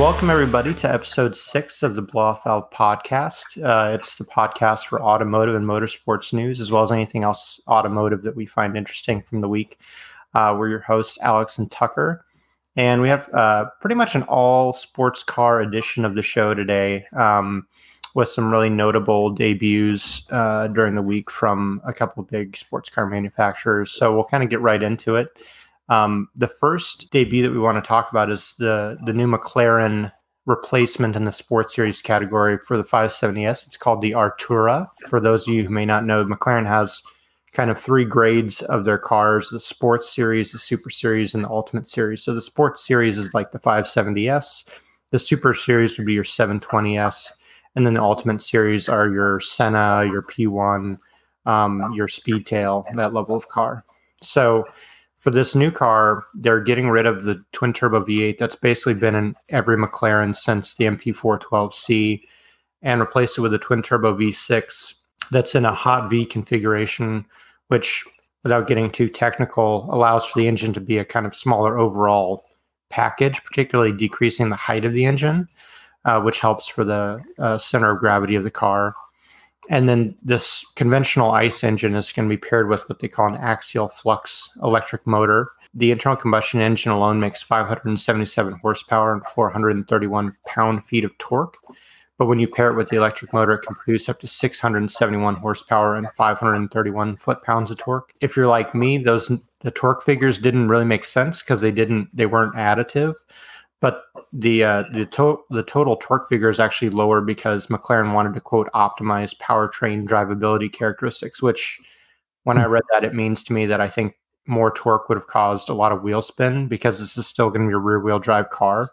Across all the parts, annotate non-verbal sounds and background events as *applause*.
welcome everybody to episode six of the Blow Valve podcast. Uh, it's the podcast for automotive and motorsports news, as well as anything else automotive that we find interesting from the week. Uh, we're your hosts, Alex and Tucker, and we have uh, pretty much an all sports car edition of the show today, um, with some really notable debuts uh, during the week from a couple of big sports car manufacturers. So we'll kind of get right into it. Um, the first debut that we want to talk about is the the new McLaren replacement in the sports series category for the 570s. It's called the Artura. For those of you who may not know, McLaren has kind of three grades of their cars the sports series, the super series, and the ultimate series. So the sports series is like the 570S, the super series would be your 720S, and then the ultimate series are your Senna, your P1, um, your Speedtail, that level of car. So for this new car, they're getting rid of the twin turbo V8 that's basically been in every McLaren since the MP412C and replace it with a twin turbo V6 that's in a hot V configuration, which, without getting too technical, allows for the engine to be a kind of smaller overall package, particularly decreasing the height of the engine, uh, which helps for the uh, center of gravity of the car. And then this conventional ICE engine is going to be paired with what they call an axial flux electric motor. The internal combustion engine alone makes 577 horsepower and 431 pound feet of torque. But when you pair it with the electric motor, it can produce up to 671 horsepower and 531 foot pounds of torque. If you're like me, those the torque figures didn't really make sense because they didn't they weren't additive the uh, the, to- the total torque figure is actually lower because McLaren wanted to quote optimize powertrain drivability characteristics. Which, when I read that, it means to me that I think more torque would have caused a lot of wheel spin because this is still going to be a rear wheel drive car.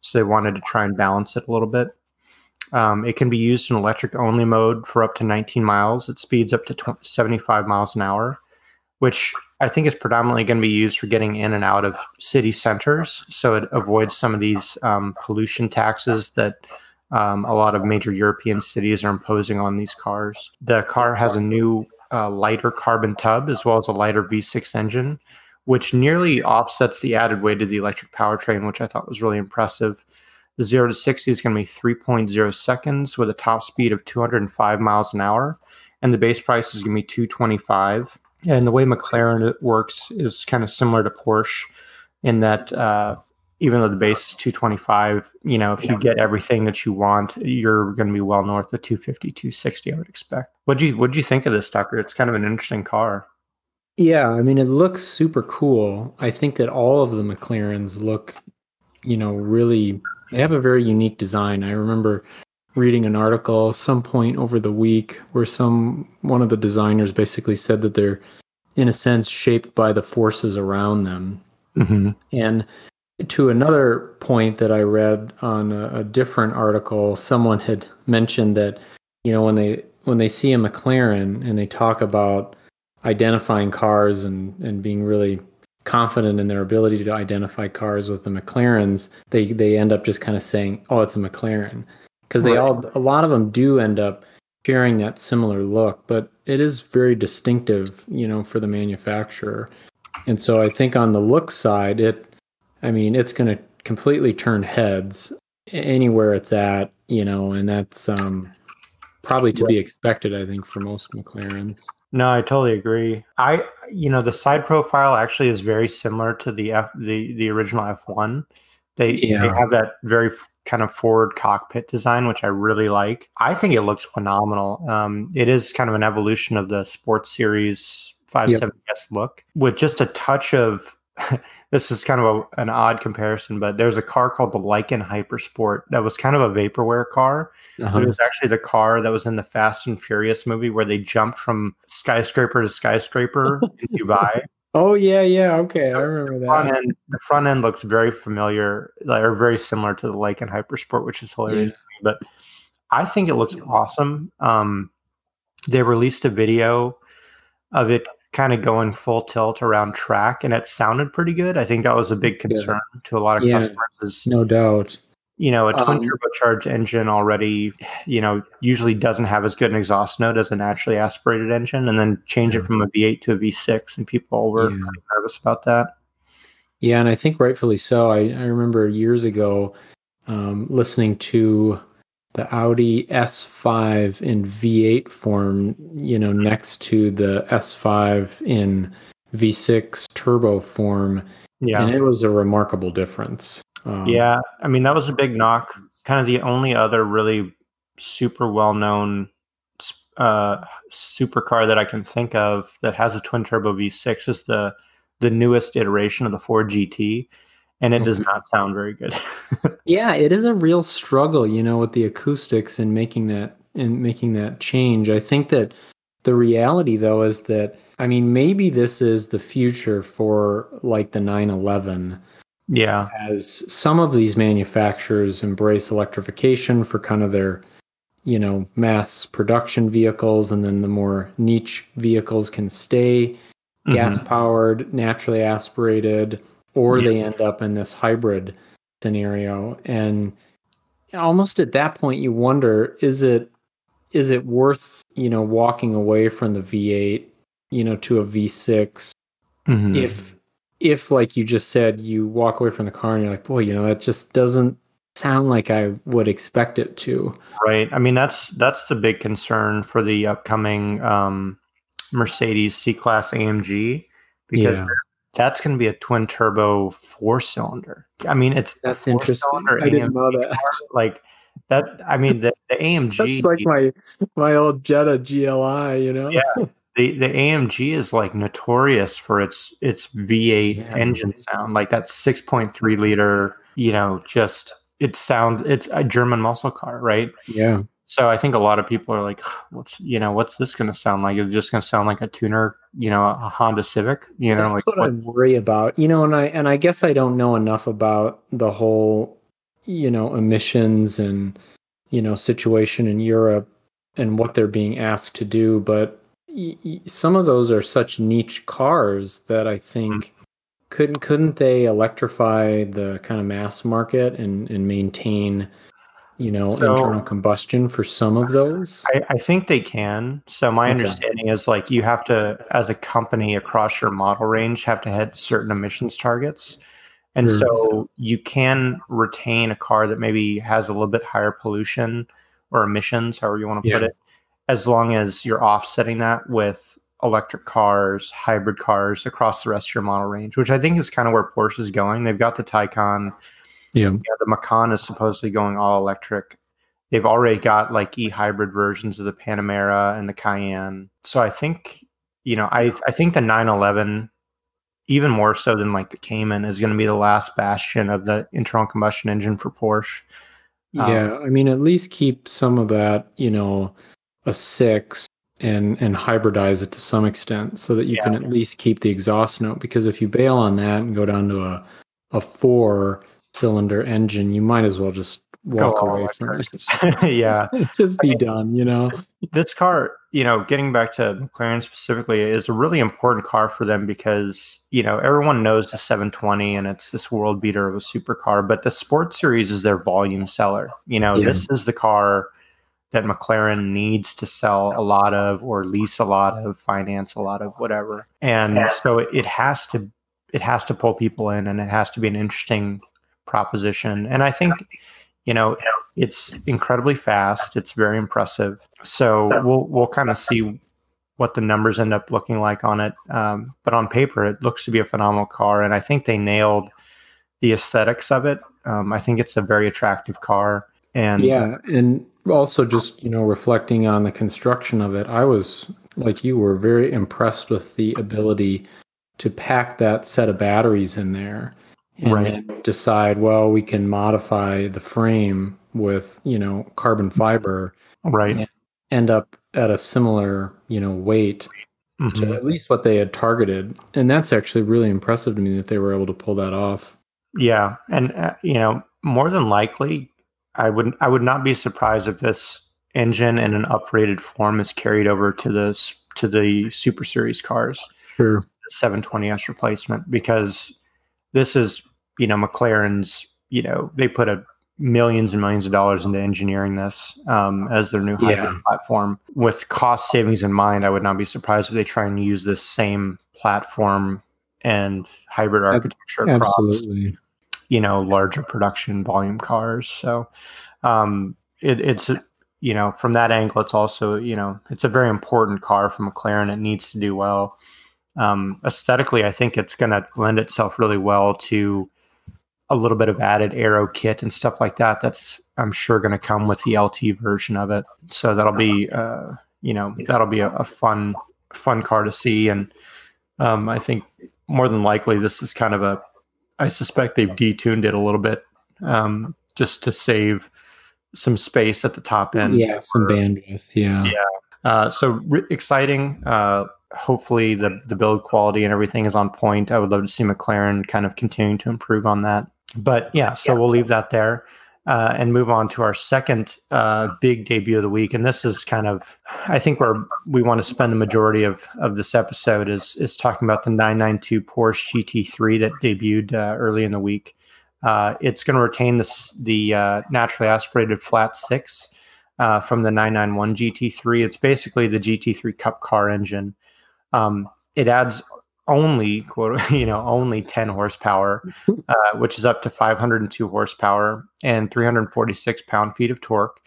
So they wanted to try and balance it a little bit. Um, it can be used in electric only mode for up to 19 miles. It speeds up to 20, 75 miles an hour, which I think is predominantly going to be used for getting in and out of city centers. So it avoids some of these um, pollution taxes that um, a lot of major European cities are imposing on these cars. The car has a new uh, lighter carbon tub as well as a lighter V6 engine, which nearly offsets the added weight of the electric powertrain, which I thought was really impressive. The 0 to 60 is going to be 3.0 seconds with a top speed of 205 miles an hour, and the base price is going to be 225 and the way McLaren works is kind of similar to Porsche in that uh, even though the base is 225, you know, if you get everything that you want, you're going to be well north of 250, 260, I would expect. What do you what do you think of this, Tucker? It's kind of an interesting car. Yeah, I mean, it looks super cool. I think that all of the McLarens look, you know, really. They have a very unique design. I remember reading an article some point over the week where some one of the designers basically said that they're in a sense shaped by the forces around them mm-hmm. and to another point that i read on a, a, different article someone had mentioned that you know when they when they see a mclaren and they talk about identifying cars and and being really confident in their ability to identify cars with the mclarens they they end up just kind of saying oh it's a mclaren because they right. all a lot of them do end up sharing that similar look, but it is very distinctive, you know, for the manufacturer. And so I think on the look side, it, I mean, it's going to completely turn heads anywhere it's at, you know, and that's um, probably to be expected, I think, for most McLarens. No, I totally agree. I, you know, the side profile actually is very similar to the F, the the original F one. They yeah. they have that very kind of forward cockpit design, which I really like. I think it looks phenomenal. Um, it is kind of an evolution of the Sports Series 570S yep. look with just a touch of. *laughs* this is kind of a, an odd comparison, but there's a car called the Lykan Hypersport that was kind of a vaporware car. Uh-huh. It was actually the car that was in the Fast and Furious movie where they jumped from skyscraper to skyscraper *laughs* in Dubai. Oh yeah, yeah. Okay, I remember the front that. End, the front end looks very familiar, like, or very similar to the Lykan Hypersport, which is hilarious. Yeah. But I think it looks awesome. Um, they released a video of it kind of going full tilt around track, and it sounded pretty good. I think that was a big concern yeah. to a lot of yeah, customers. Is, no doubt you know, a twin um, turbocharged engine already, you know, usually doesn't have as good an exhaust note as a naturally aspirated engine, and then change it from a V8 to a V6, and people were yeah. nervous about that. Yeah, and I think rightfully so. I, I remember years ago um, listening to the Audi S5 in V8 form, you know, next to the S5 in V6 turbo form. Yeah. And it was a remarkable difference. Um, yeah. I mean, that was a big knock. Kind of the only other really super well known uh, supercar that I can think of that has a twin turbo V6 is the the newest iteration of the Ford GT and it does not sound very good. *laughs* yeah, it is a real struggle, you know, with the acoustics and making that and making that change. I think that the reality though is that I mean maybe this is the future for like the 911. Yeah. As some of these manufacturers embrace electrification for kind of their you know mass production vehicles and then the more niche vehicles can stay mm-hmm. gas powered naturally aspirated or yeah. they end up in this hybrid scenario and almost at that point you wonder is it is it worth you know walking away from the v8 you know to a v6 mm-hmm. if if like you just said you walk away from the car and you're like boy you know that just doesn't sound like i would expect it to right i mean that's that's the big concern for the upcoming um mercedes c-class amg because yeah that's going to be a twin turbo four cylinder. I mean, it's that's interesting. I didn't know that. Like that. I mean, the, the AMG. It's like my my old Jetta GLI. You know. Yeah. The the AMG is like notorious for its its V8 yeah. engine sound, like that 6.3 liter. You know, just it sounds. It's a German muscle car, right? Yeah. So I think a lot of people are like, what's you know, what's this going to sound like? Is it just going to sound like a tuner, you know, a Honda Civic? You know, That's like what I worry about. You know, and I and I guess I don't know enough about the whole, you know, emissions and you know situation in Europe and what they're being asked to do, but y- y- some of those are such niche cars that I think. Mm-hmm. Couldn't couldn't they electrify the kind of mass market and, and maintain you know, so, internal combustion for some of those? I, I think they can. So my okay. understanding is like you have to, as a company across your model range, have to hit certain emissions targets. And mm-hmm. so you can retain a car that maybe has a little bit higher pollution or emissions, however you want to yeah. put it, as long as you're offsetting that with electric cars, hybrid cars across the rest of your model range, which I think is kind of where Porsche is going. They've got the Taycan yeah. the Macan is supposedly going all electric. They've already got like e hybrid versions of the Panamera and the Cayenne. So I think, you know, I I think the 911 even more so than like the Cayman is going to be the last bastion of the internal combustion engine for Porsche. Um, yeah, I mean, at least keep some of that, you know, a six and and hybridize it to some extent so that you yeah. can at least keep the exhaust note. Because if you bail on that and go down to a a four, cylinder engine, you might as well just walk away from it. *laughs* *laughs* yeah. just be done, you know. This car, you know, getting back to McLaren specifically, is a really important car for them because, you know, everyone knows the 720 and it's this world beater of a supercar, but the Sports Series is their volume seller. You know, yeah. this is the car that McLaren needs to sell a lot of or lease a lot of, finance a lot of, whatever. And so it has to it has to pull people in and it has to be an interesting proposition. And I think, you know, it's incredibly fast. It's very impressive. So we'll we'll kind of see what the numbers end up looking like on it. Um, but on paper, it looks to be a phenomenal car, and I think they nailed the aesthetics of it. Um, I think it's a very attractive car. And yeah, and also just you know reflecting on the construction of it, I was like you were very impressed with the ability to pack that set of batteries in there and right. decide well we can modify the frame with you know carbon fiber right end up at a similar you know weight mm-hmm. to at least what they had targeted and that's actually really impressive to me that they were able to pull that off yeah and uh, you know more than likely i would i would not be surprised if this engine in an upgraded form is carried over to the to the super series cars sure 720s replacement because this is you know McLaren's you know they put a millions and millions of dollars into engineering this um, as their new hybrid yeah. platform with cost savings in mind. I would not be surprised if they try and use this same platform and hybrid architecture across Absolutely. You know larger production volume cars. So um, it, it's you know from that angle, it's also you know it's a very important car for McLaren. It needs to do well. Um, aesthetically, I think it's going to lend itself really well to a little bit of added aero kit and stuff like that. That's I'm sure going to come with the LT version of it. So that'll be uh, you know that'll be a, a fun fun car to see, and um, I think more than likely this is kind of a I suspect they've detuned it a little bit um, just to save some space at the top end. Yeah, some bandwidth. Yeah. Yeah. Uh, so re- exciting. Uh, hopefully the the build quality and everything is on point. I would love to see McLaren kind of continuing to improve on that. But yeah, so yeah. we'll leave that there. Uh, and move on to our second uh, big debut of the week. And this is kind of, I think, where we want to spend the majority of, of this episode is is talking about the 992 Porsche GT3 that debuted uh, early in the week. Uh, it's going to retain this, the uh, naturally aspirated flat six uh, from the 991 GT3. It's basically the GT3 Cup car engine. Um, it adds only quote *laughs* you know only 10 horsepower *laughs* uh, which is up to 502 horsepower and 346 pound feet of torque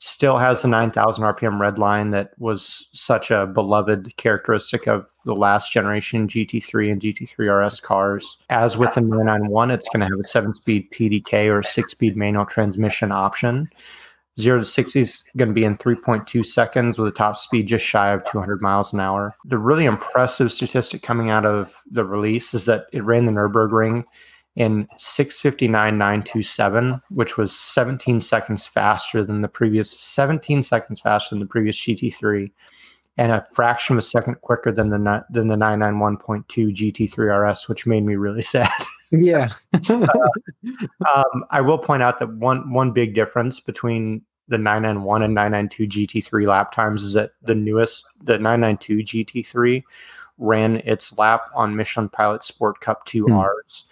still has the 9000 rpm red line that was such a beloved characteristic of the last generation gt3 and gt3 rs cars. As with the 991 it's going to have a 7 speed pdk or 6 speed manual transmission option Zero to 60 is going to be in 3.2 seconds with a top speed just shy of 200 miles an hour. The really impressive statistic coming out of the release is that it ran the Nürburgring in 659.927, which was 17 seconds faster than the previous, 17 seconds faster than the previous GT3, and a fraction of a second quicker than the than the 991.2 GT3 RS, which made me really *laughs* sad. Yeah. uh, *laughs* um, I will point out that one one big difference between the 991 and 992 GT3 lap times is that the newest, the 992 GT3 ran its lap on Michelin Pilot Sport Cup 2 hmm. Rs,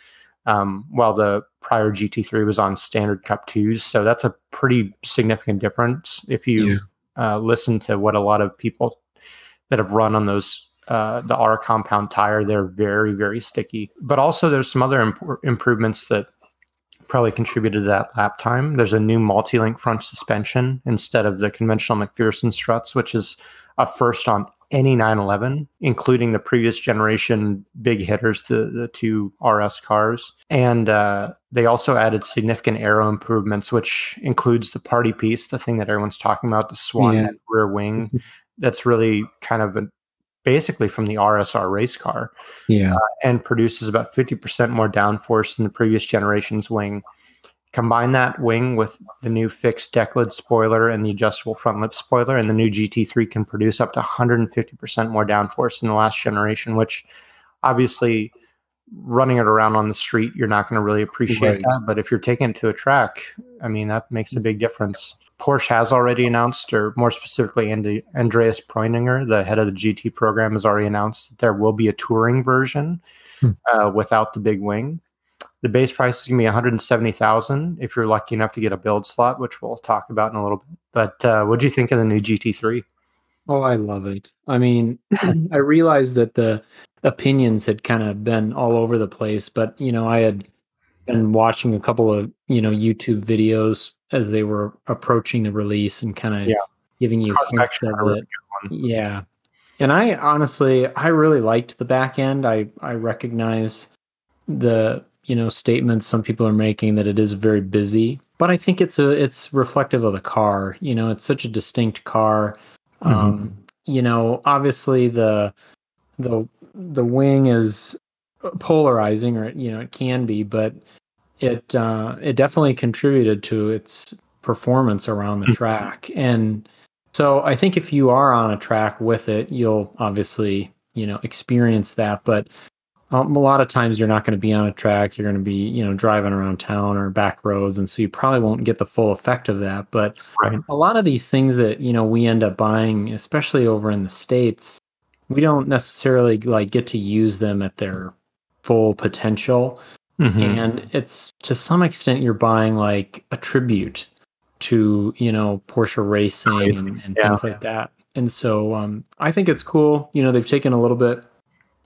um, while the prior GT3 was on standard Cup 2s. So that's a pretty significant difference if you yeah. uh, listen to what a lot of people that have run on those. Uh, the R compound tire, they're very, very sticky. But also, there's some other imp- improvements that probably contributed to that lap time. There's a new multi-link front suspension instead of the conventional MacPherson struts, which is a first on any 911, including the previous generation big hitters, the, the two RS cars. And uh, they also added significant aero improvements, which includes the party piece, the thing that everyone's talking about, the swan yeah. rear wing. *laughs* That's really kind of a, basically from the RSR race car. Yeah. Uh, and produces about 50% more downforce than the previous generation's wing. Combine that wing with the new fixed deck lid spoiler and the adjustable front lip spoiler, and the new GT3 can produce up to 150% more downforce than the last generation, which obviously running it around on the street, you're not going to really appreciate right. that. But if you're taking it to a track, I mean, that makes a big difference. Porsche has already announced, or more specifically, Andy, Andreas Preuninger, the head of the GT program, has already announced that there will be a touring version hmm. uh, without the big wing. The base price is going to be 170,000 if you're lucky enough to get a build slot, which we'll talk about in a little bit. But uh, what do you think of the new GT3? Oh, I love it. I mean, *laughs* I realized that the opinions had kind of been all over the place, but you know, I had been watching a couple of you know YouTube videos as they were approaching the release and kind of yeah. giving you hints of it. Yeah. And I honestly, I really liked the back end. I I recognize the you know statements some people are making that it is very busy, but I think it's a it's reflective of the car. You know, it's such a distinct car. Mm-hmm. Um, you know, obviously the the the wing is polarizing, or you know, it can be, but it uh, it definitely contributed to its performance around the hmm. track. And so I think if you are on a track with it, you'll obviously you know experience that. But um, a lot of times you're not going to be on a track. You're going to be you know driving around town or back roads, and so you probably won't get the full effect of that. But right. a lot of these things that you know we end up buying, especially over in the states, we don't necessarily like get to use them at their full potential Mm-hmm. And it's to some extent you're buying like a tribute to, you know, Porsche racing and, and yeah. things like that. And so um, I think it's cool. You know, they've taken a little bit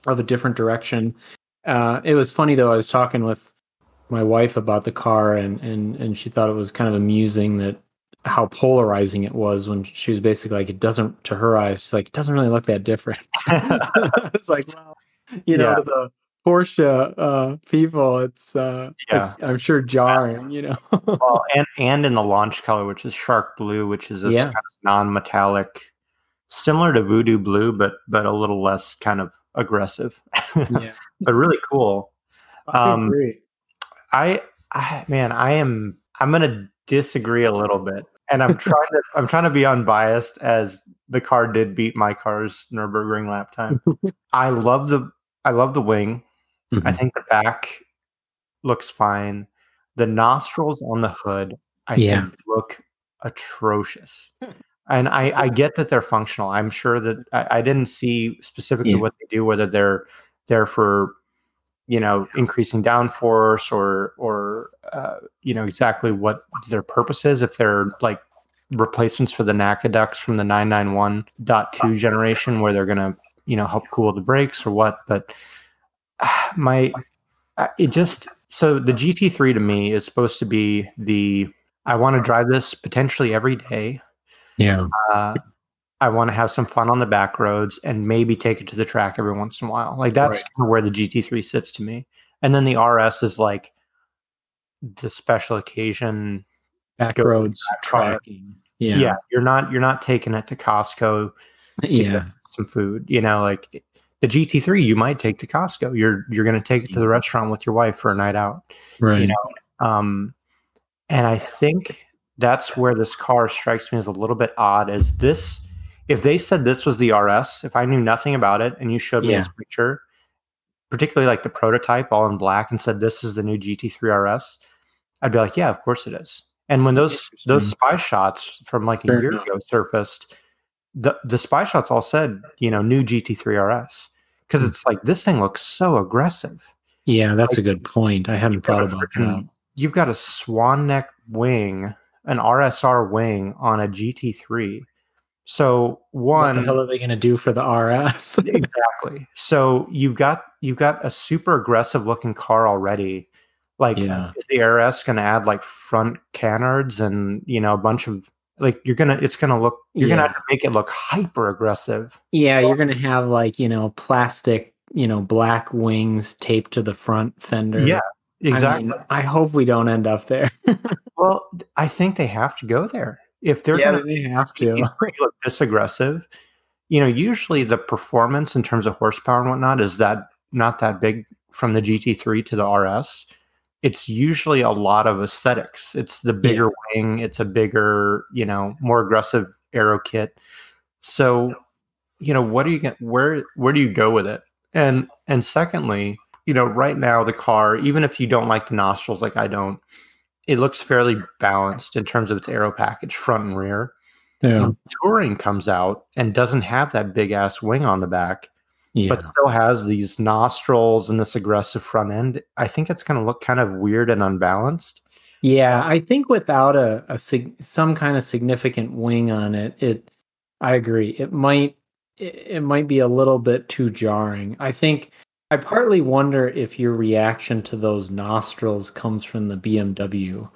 of a different direction. Uh, it was funny though, I was talking with my wife about the car, and and and she thought it was kind of amusing that how polarizing it was when she was basically like, it doesn't to her eyes. She's like, it doesn't really look that different. *laughs* it's like, well, you know, Yeah. the Porsche uh, people, it's uh, Yeah. it's I'm sure jarring. You know. well, *laughs* and and in the launch color, which is shark blue, which is this Yeah. kind of non-metallic, similar to voodoo blue, but but a little less kind of aggressive, *laughs* yeah. but really cool. Um. I, I man, I am I'm gonna disagree a little bit, and I'm *laughs* trying to I'm trying to be unbiased as the car did beat my car's Nurburgring lap time. I love the I love the wing. I Mhm. think the back looks fine. The nostrils on the hood, I Yeah. think, look atrocious. And I, I get that they're functional. I'm sure that I, I didn't see specifically Yeah. what they do, whether they're there for, you know, increasing downforce or or uh, you know exactly what their purpose is. If they're like replacements for the NACA ducts from the 991.2 generation, where they're gonna you know help cool the brakes or what. But *sighs* my uh, it just so the GT3 to me is supposed to be the I want to drive this potentially every day. Yeah. Uh, I want to have some fun on the back roads and maybe take it to the track every once in a while. Like that's Right. kind of where the GT3 sits to me. And then the RS is like the special occasion. Back roads tracking. Yeah. Yeah. you're not you're not taking it to Costco to Yeah. get some food. You know, like the GT3 you might take to Costco. You're you're going to take it to the restaurant with your wife for a night out. Right. you know um and i think that's where this car strikes me as a little bit odd is this if they said this was the rs if i knew nothing about it and you showed me Yeah. this picture particularly like the prototype all in black and said this is the new gt3 rs i'd be like yeah of course it is and when those those spy shots from like a Fair year enough. ago surfaced the the spy shots all said you know new gt3 rs because Hmm. it's like this thing looks so aggressive Yeah, that's a good point. I hadn't thought about freaking- you've got a swan neck wing, an RSR wing on a GT3. So that. What one the hell are they going to do for the RS? *laughs* exactly. So you've got you've got a super aggressive looking car already. Like Yeah. is the RS going to add like front canards and you know a bunch of like you're gonna it's gonna look you're gonna Yeah. have to make it look hyper aggressive. yeah, you're to have like, you know, plastic, you know, black wings taped to the front fender. Yeah, I exactly. mean, I hope we don't end up there. *laughs* well, I think they have to go there if they're yeah, gonna they have to. Look *laughs* this aggressive, you know, usually the performance in terms of horsepower and whatnot is that not that big from the GT3 to the RS. It's usually a lot of aesthetics. It's the bigger wing, it's a bigger, you know, more aggressive aero kit. So, you know, what do you get where where do you go with it? And and secondly, you know, right now the car, even if you don't like the nostrils like I don't, it looks fairly balanced in terms of its aero package, front and rear Yeah. when touring comes out and doesn't have that big ass wing on the back, Yeah. but still has these nostrils and this aggressive front end, I think it's going to look kind of weird and unbalanced. Yeah, I think without a, a sig- some kind of significant wing on it, it I agree. It might it, it might be a little bit too jarring. I think I partly wonder if your reaction to those nostrils comes from the BMW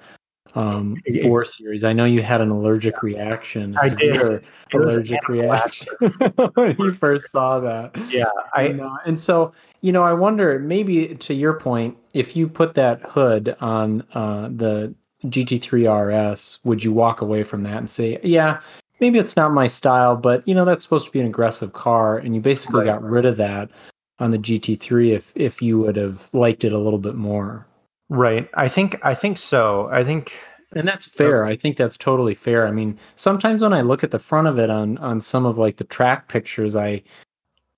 um, 4 Series. I know you had an allergic reaction. I did. severe It was allergic reaction *laughs* when you first saw that. Yeah, I and, uh, and so you know i wonder maybe to your point if you put that hood on uh, the gt3 rs would you walk away from that and say yeah maybe it's not my style but you know that's supposed to be an aggressive car and you basically Right. got rid of that on the gt3 if if you would have liked it a little bit more right. I think I think so. I think and that's uh, fair i think that's totally fair i mean sometimes when i look at the front of it on on some of like the track pictures i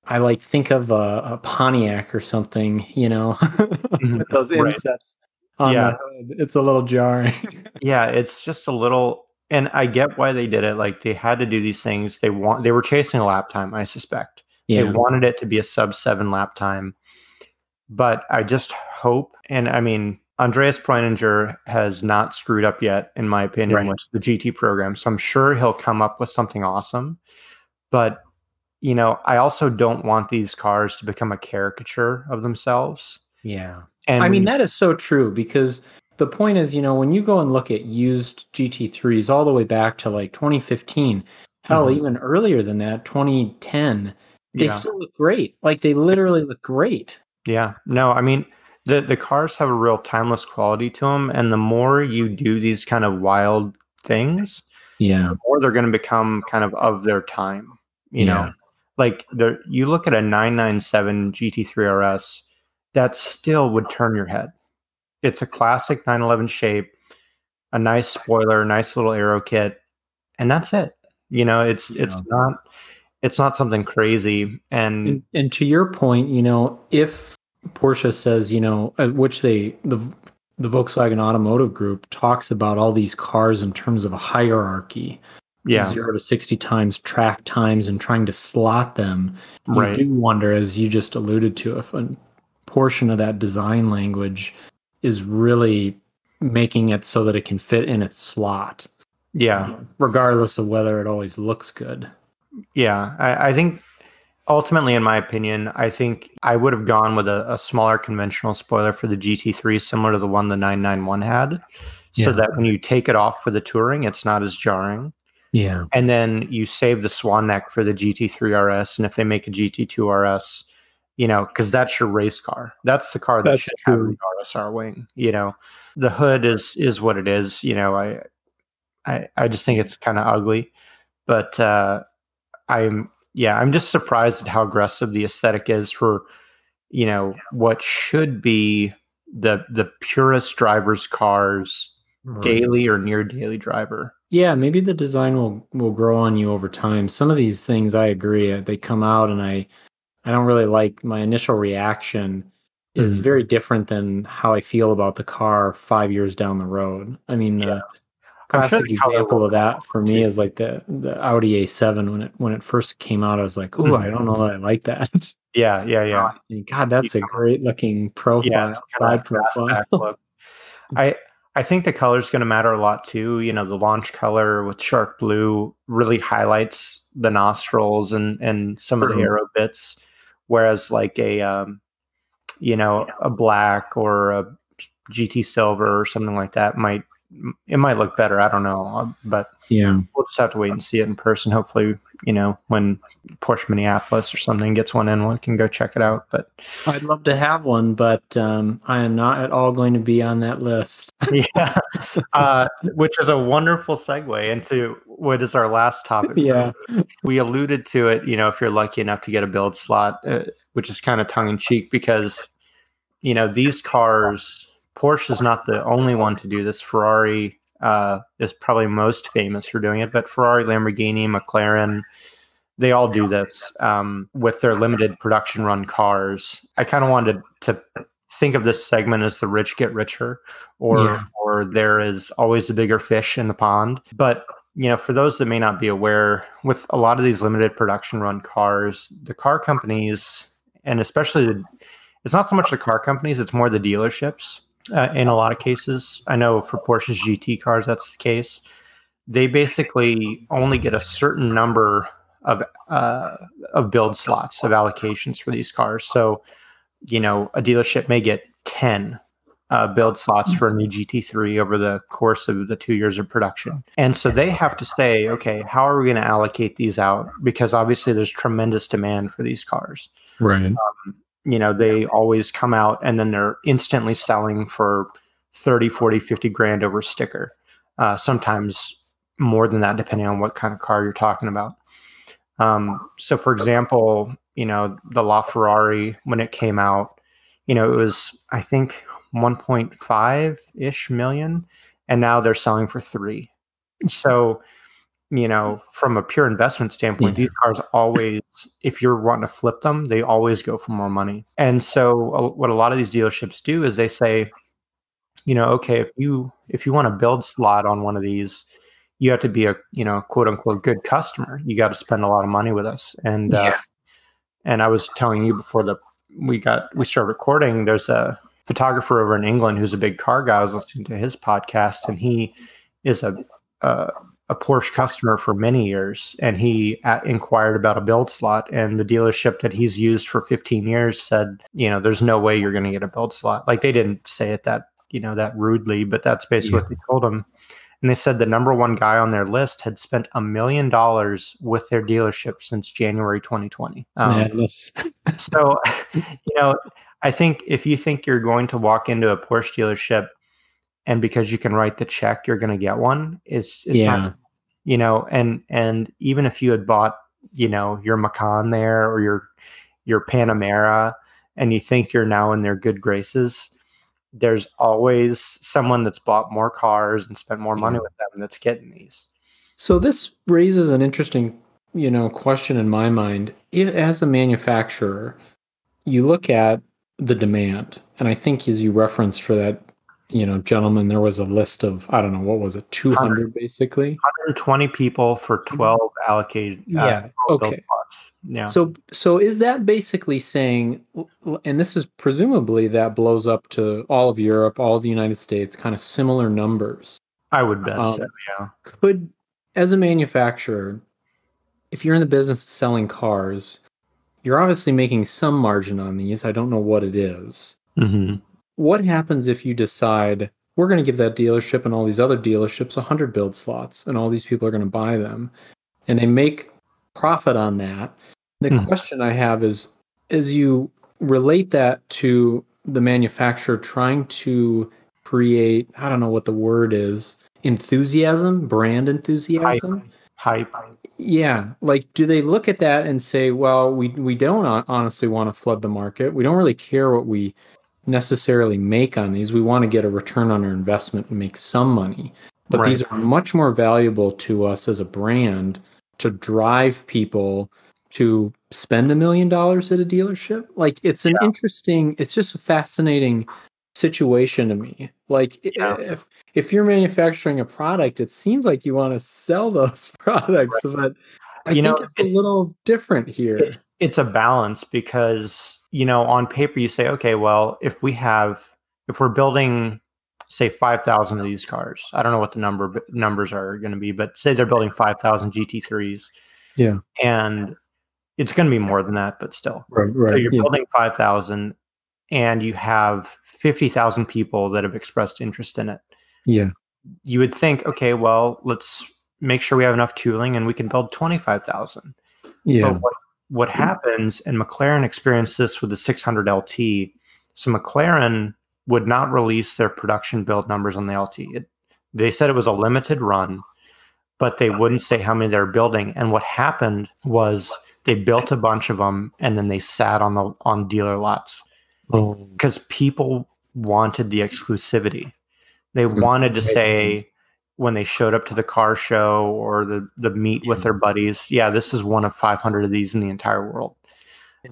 i like think of a, a pontiac or something you know with mm-hmm. *laughs* those Right. insets on Yeah. the hood it's a little jarring *laughs* yeah, it's just a little and I get why they did it. Like they had to do these things. They want they were chasing a lap time, I suspect. They wanted it to be a sub seven lap time. But I just hope, and I mean, Andreas Preuninger has not screwed up yet, in my opinion, Right. with the GT program. So I'm sure he'll come up with something awesome. But, you know, I also don't want these cars to become a caricature of themselves. yeah And I mean, that is so true because the point is, you know, when you go and look at used GT3s all the way back to like 2015, hell, Mhm. even earlier than that, 2010, they yeah, still look great. Like they literally look great. yeah. No, I mean the the cars have a real timeless quality to them, and the more you do these kind of wild things, Yeah. or they're going to become kind of of their time. You know, like the you look at a 997 GT3 RS, that still would turn your head. It's a classic 911 shape, a nice spoiler, nice little aero kit, and that's it. You know, it's it's not it's not something crazy. And And, and to your point, you know, if Porsche says, you know, which they the the Volkswagen Automotive Group talks about all these cars in terms of a hierarchy, yeah, zero to sixty times track times, and trying to slot them. You right. do wonder, as you just alluded to, if a portion of that design language is really making it so that it can fit in its slot, Yeah. regardless of whether it always looks good. Yeah, I, I think ultimately, in my opinion, I think I would have gone with a, a smaller conventional spoiler for the GT3, similar to the one the 991 had, so Yeah. that when you take it off for the touring, it's not as jarring. Yeah. And then you save the swan neck for the GT3 RS, and if they make a GT2 RS, you know, because that's your race car. That's the car that That's should have true. the RSR wing. You know, the hood is is what it is. You know, I I I just think it's kind of ugly, but uh, I'm yeah, I'm just surprised at how aggressive the aesthetic is for you know what should be the the purest drivers cars daily or near daily driver. Yeah, maybe the design will will grow on you over time. Some of these things, I agree, uh, they come out, and I I don't really like. My initial reaction is Mhm. very different than how I feel about the car five years down the road. I mean, Yeah. I'm sure classic example of that for me too. is like the the Audi A7 when it when it first came out. I was like, "Ooh. I don't know that I like that." *laughs* Yeah, yeah, yeah. And God, that's a great looking profile, Yeah, side profile. look. I I think the color is going to matter a lot too. You know, the launch color with shark blue really highlights the nostrils and and some of the aero bits, whereas like a um, you know a black or a GT silver or something like that might it might look better. I don't know, uh, but Yeah. we'll just have to wait and see it in person. Hopefully, you know, when Porsche Minneapolis or something gets one in, we can go check it out. But I'd love to have one, but um, I am not at all going to be on that list. *laughs* yeah, uh, which is a wonderful segue into what is our last topic. *laughs* yeah. we alluded to it. You know, if you're lucky enough to get a build slot, uh, which is kind of tongue in cheek because you know these cars. Porsche is not the only one to do this. Ferrari uh, is probably most famous for doing it, but Ferrari, Lamborghini, McLaren, they all do this um, with their limited production run cars. I kind of wanted to think of this segment as the rich get richer, or Yeah. or there is always a bigger fish in the pond. But you know, for those that may not be aware, with a lot of these limited production run cars, the car companies, and especially the, it's not so much the car companies; it's more the dealerships. Uh, in a lot of cases, I know for Porsche's GT cars, that's the case. They basically only get a certain number of uh, of build slots of allocations for these cars. So, you know, a dealership may get ten uh, build slots for a new GT3 over the course of the two years of production, and so they have to say, okay, how are we going to allocate these out? Because obviously, there's tremendous demand for these cars Right. You know they always come out and then they're instantly selling for 30 40 50 grand over sticker uh, sometimes more than that depending on what kind of car you're talking about. Um, so for example you know the LaFerrari when it came out you know it was i think 1.5 ish million and now they're selling for three. So you know from a pure investment standpoint Yeah. these cars always if you're wanting to flip them they always go for more money. And so uh, what a lot of these dealerships do is they say you know okay if you if you want to build slot on one of these you have to be a you know quote unquote good customer. You got to spend a lot of money with us. And uh, and i was telling you before the we got we started recording there's a photographer over in england who's a big car guy. I was listening to his podcast and he is a uh, a Porsche customer for many years, and he uh, inquired about a build slot, and the dealership that he's used for 15 years said, you know, there's no way you're going to get a build slot. Like they didn't say it that you know that rudely, but that's basically yeah. what they told him. And they said the number one guy on their list had spent a million dollars with their dealership since January 2020. Um, so, *laughs* you know, I think if you think you're going to walk into a Porsche dealership and because you can write the check, you're going to get one, it's, it's yeah. Not, you know, and and even if you had bought, you know, your Macan there or your your Panamera, and you think you're now in their good graces, there's always someone that's bought more cars and spent more money with them that's getting these. So this raises an interesting, you know, question in my mind. It, as a manufacturer, you look at the demand, and I think as you referenced for that, you know, gentlemen, there was a list of I don't know what was it, two hundred basically, 120 people for twelve allocated. Uh, yeah. Uh, okay. Yeah. So so is that basically saying and this is presumably that blows up to all of Europe, all of the United States, kind of similar numbers. I would bet um, so, yeah. Could as a manufacturer, if you're in the business of selling cars, you're obviously making some margin on these. I don't know what it is. Mm-hmm. What happens if you decide we're going to give that dealership and all these other dealerships 100 build slots and all these people are going to buy them and they make profit on that. The mm. question I have is as you relate that to the manufacturer trying to create, I don't know what the word is, enthusiasm, brand enthusiasm. Hype. Hype. Yeah, like do they look at that and say, well, we we don't honestly want to flood the market. We don't really care what we necessarily make on these. We want to get a return on our investment and make some money. But right. these are much more valuable to us as a brand to drive people to spend a million dollars at a dealership. Like it's an yeah. interesting, it's just a fascinating situation to me. Like yeah. if if you're manufacturing a product, it seems like you want to sell those *laughs* products, right. but I you think know, it's, it's, a little different here. It's, it's a balance because you know on paper you say, okay, well if we have if we're building say 5,000 of these cars. I don't know what the number numbers are going to be, but say they're building 5,000 GT3s. Yeah. And it's going to be more than that, but still. Right, right. So you're yeah. building 5,000 and you have 50,000 people that have expressed interest in it. Yeah. You would think, okay, well, let's make sure we have enough tooling and we can build 25,000. Yeah. But what, what happens, and McLaren experienced this with the 600 LT. So McLaren would not release their production build numbers on the LT. It, they said it was a limited run, but they wouldn't say how many they're building. And what happened was they built a bunch of them and then they sat on the on dealer lots because oh. people wanted the exclusivity. They mm-hmm. wanted to say when they showed up to the car show or the the meet with their buddies, yeah, this is one of 500 of these in the entire world.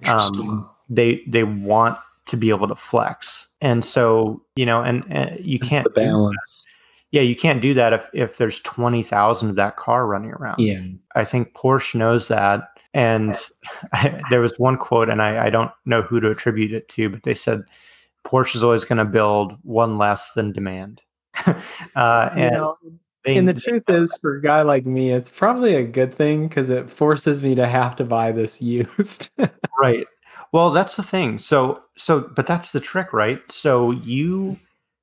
Um, they they want to be able to flex. And so, you know, and, and you That's can't balance. Yeah, you can't do that if if there's 20,000 of that car running around. Yeah. I think Porsche knows that and I, *laughs* there was one quote and I, I don't know who to attribute it to, but they said Porsche is always going to build one less than demand. *laughs* uh, and know, they, and the truth is, for a guy like me, it's probably a good thing because it forces me to have to buy this *laughs* used. right. Well, that's the thing. So, so, but that's the trick, right? So you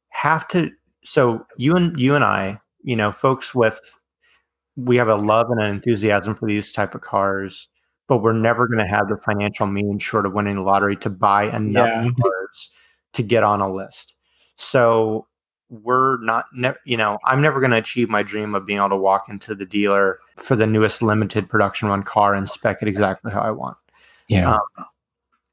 have to. So you and you and I, you know, folks with we have a love and an enthusiasm for these type of cars, but we're never going to have the financial means, short of winning the lottery, to buy enough yeah. cars to get on a list. So we're not, ne- you know, I'm never going to achieve my dream of being able to walk into the dealer for the newest limited production run car and spec it exactly how I want. Yeah. Um,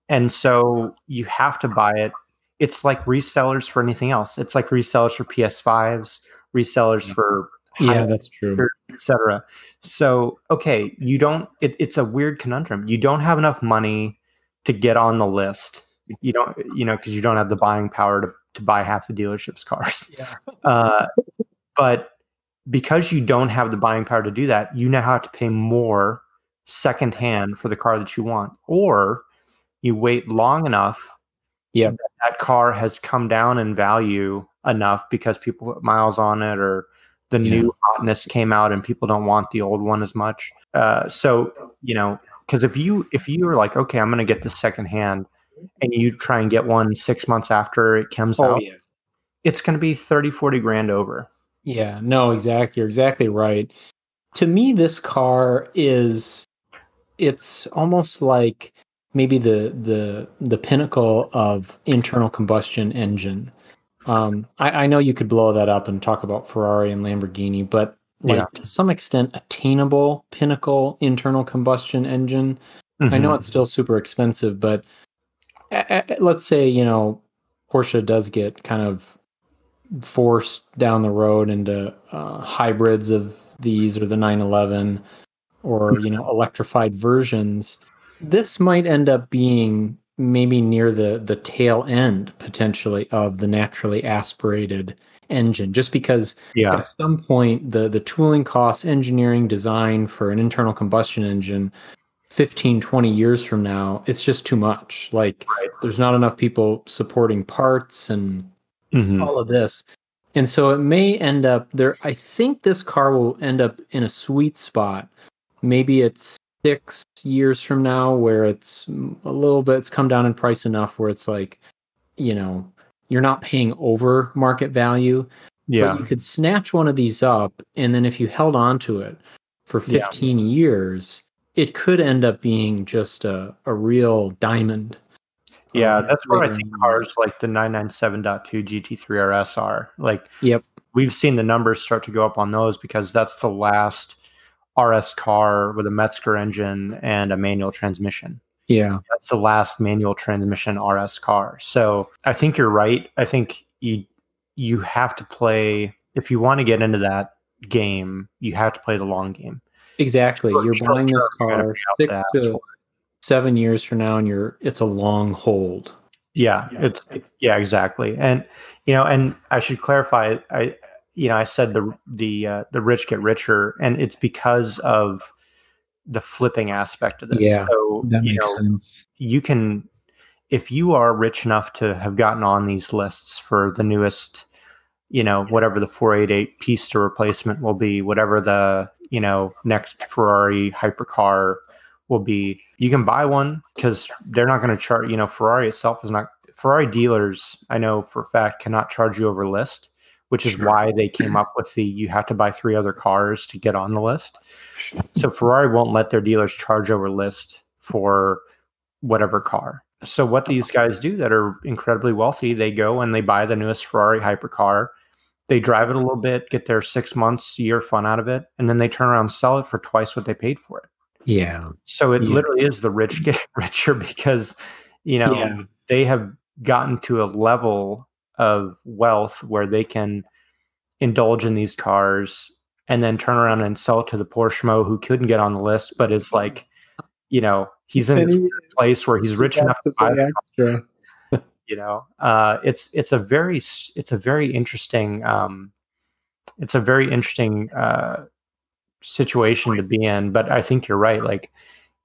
and so you have to buy it. It's like resellers for anything else. It's like resellers for PS5s, resellers for yeah, that's true, etc. So okay, you don't. It, it's a weird conundrum. You don't have enough money to get on the list. You don't, you know, because you don't have the buying power to to buy half the dealership's cars. Yeah. *laughs* Uh, but because you don't have the buying power to do that, you now have to pay more secondhand for the car that you want, or you wait long enough yeah that, that car has come down in value enough because people put miles on it or the Yeah. new hotness came out and people don't want the old one as much. Uh, so you know, because if you if you were like, okay, I'm going to get this secondhand, and you try and get one six months after it comes out, Oh, yeah. it's going to be 30, 40 grand over. Yeah, no, exactly. You're exactly right. To me, this car is it's almost like maybe the the the pinnacle of internal combustion engine. Um, I, I know you could blow that up and talk about Ferrari and Lamborghini, but like Yeah. to some extent, attainable pinnacle internal combustion engine. I know Mhm. it's still super expensive, but let's say you know Porsche does get kind of forced down the road into uh, hybrids of these or the 911 or you know electrified versions. This might end up being maybe near the the tail end potentially of the naturally aspirated engine just because yeah, at some point the the tooling costs engineering design for an internal combustion engine 15 20 years from now it's just too much like Right. there's not enough people supporting parts and Mhm. all of this and so it may end up there i think this car will end up in a sweet spot maybe it's six years from now where it's a little bit it's come down in price enough where it's like you know you're not paying over market value yeah, but you could snatch one of these up, and then if you held on to it for Yeah. 15 years, it could end up being just a, a real diamond. yeah. um, That's what I think in cars like the 997.2 GT3 RS are. Like, Yep. we've seen the numbers start to go up on those because that's the last RS car with a Mezger engine and a manual transmission. Yeah. That's the last manual transmission RS car. So I think you're right. I think you you have to play if you want to get into that game, you have to play the long game. Exactly. Short- You're short buying this car six to for seven years from now, and you're it's a long hold. Yeah, Yeah. it's yeah, exactly. And you know, and I should clarify I you know, I said the the uh, the rich get richer and it's because of the flipping aspect of this. Yeah, so, you know, sense. you can if you are rich enough to have gotten on these lists for the newest you know whatever the 488 Pista replacement will be whatever the you know next ferrari hypercar will be you can buy one because they're not going to charge you know ferrari itself is not ferrari dealers i know for a fact cannot charge you over list which is Sure. why they came up with the you have to buy three other cars to get on the list so ferrari won't let their dealers charge over list for whatever car. So what these guys do that are incredibly wealthy, they go and they buy the newest Ferrari hypercar. They drive it a little bit, get their six months, year fun out of it, and then they turn around and sell it for twice what they paid for it. Yeah. So it Yeah. literally is the rich *laughs* get richer because you know Yeah. they have gotten to a level of wealth where they can indulge in these cars and then turn around and sell it to the poor schmo who couldn't get on the list, but it's like, you know, he's in this place where he's rich enough to buy extra. You know uh it's it's a very it's a very interesting um it's a very interesting uh situation to be in but i think you're right like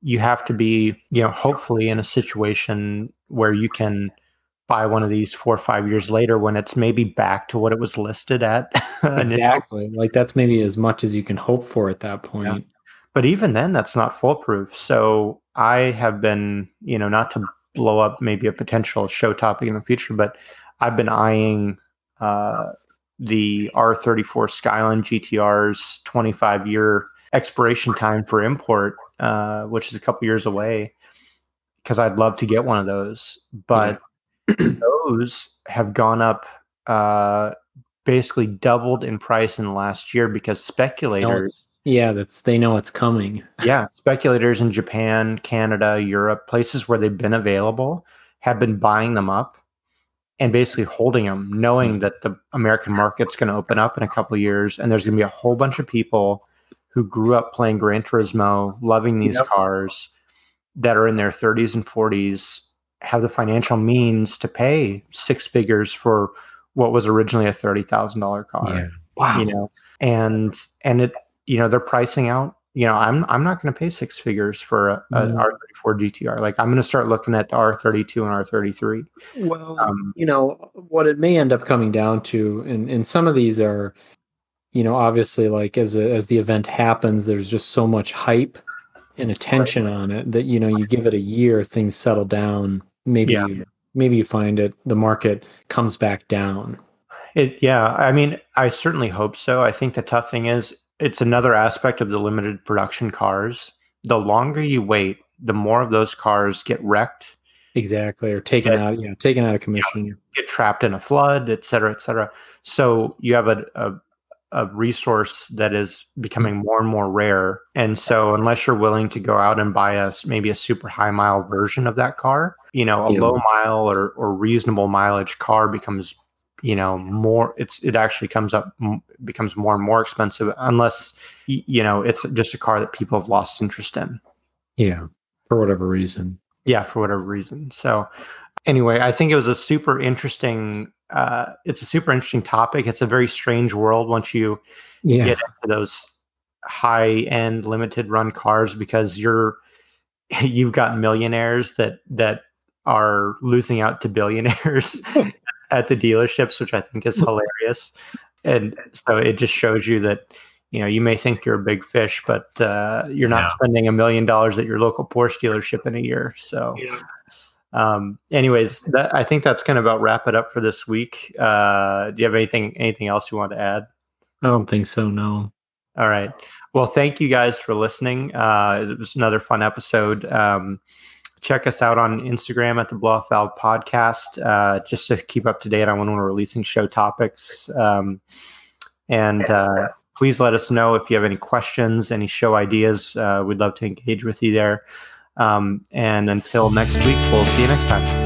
you have to be you know hopefully in a situation where you can buy one of these four or five years later when it's maybe back to what it was listed at. *laughs* Exactly. Like that's maybe as much as you can hope for at that point. but even then that's not foolproof so i have been you know not to blow up maybe a potential show topic in the future but i've been eyeing uh, the r34 skyline gtr's 25 year expiration time for import uh, which is a couple years away because i'd love to get one of those. But *clears throat* those have gone up uh, basically doubled in price in the last year because speculators yeah, that's they know it's coming. *laughs* yeah, speculators in Japan, Canada, Europe, places where they've been available, have been buying them up and basically holding them, knowing hmm. that the American market's going to open up in a couple of years, and there's going to be a whole bunch of people who grew up playing Gran Turismo, loving these Yep. cars, that are in their 30s and 40s, have the financial means to pay six figures for what was originally a thirty thousand dollar car Wow. you know and and it you know they're pricing out you know i'm i'm not going to pay six figures for a, No. r34 gtr like i'm going to start looking at the r32 and r33 Well, um you know what it may end up coming down to, and and some of these are, you know, obviously, like as a, as the event happens, there's just so much hype and attention on it that you know you give it a year, things settle down. Maybe Yeah. you, maybe you find it the market comes back down. It, yeah, I mean, I certainly hope so. I think the tough thing is it's another aspect of the limited production cars. The longer you wait, the more of those cars get wrecked, Exactly, or taken out, you know, taken out of commission. get trapped in a flood, et cetera, et cetera. So you have a, a, a resource that is becoming more and more rare. And so unless you're willing to go out and buy a maybe a super high mile version of that car, you know, a Yeah. low mile or, or reasonable mileage car becomes you know more it's it actually comes up becomes more and more expensive unless you know it's just a car that people have lost interest in. Yeah, for whatever reason. yeah for whatever reason. So anyway i think it was a super interesting uh it's a super interesting topic. It's a very strange world once you Yeah, get into those high end limited run cars because you're *laughs* you've got millionaires that that are losing out to billionaires *laughs* at the dealerships which i think is hilarious and so it just shows you that you know you may think you're a big fish but uh, you're not Yeah. spending a million dollars at your local porsche dealership in a year so um anyways that i think that's going to about wrap it up for this week uh do you have anything anything else you want to add I don't think so. No. all right. Well, thank you guys for listening. Uh, it was another fun episode. Um, check us out on Instagram at the Blow Off Valve Podcast, uh, just to keep up to date on when we're releasing show topics. Um, and uh, please let us know if you have any questions, any show ideas. Uh, we'd love to engage with you there. Um, and until next week, we'll see you next time.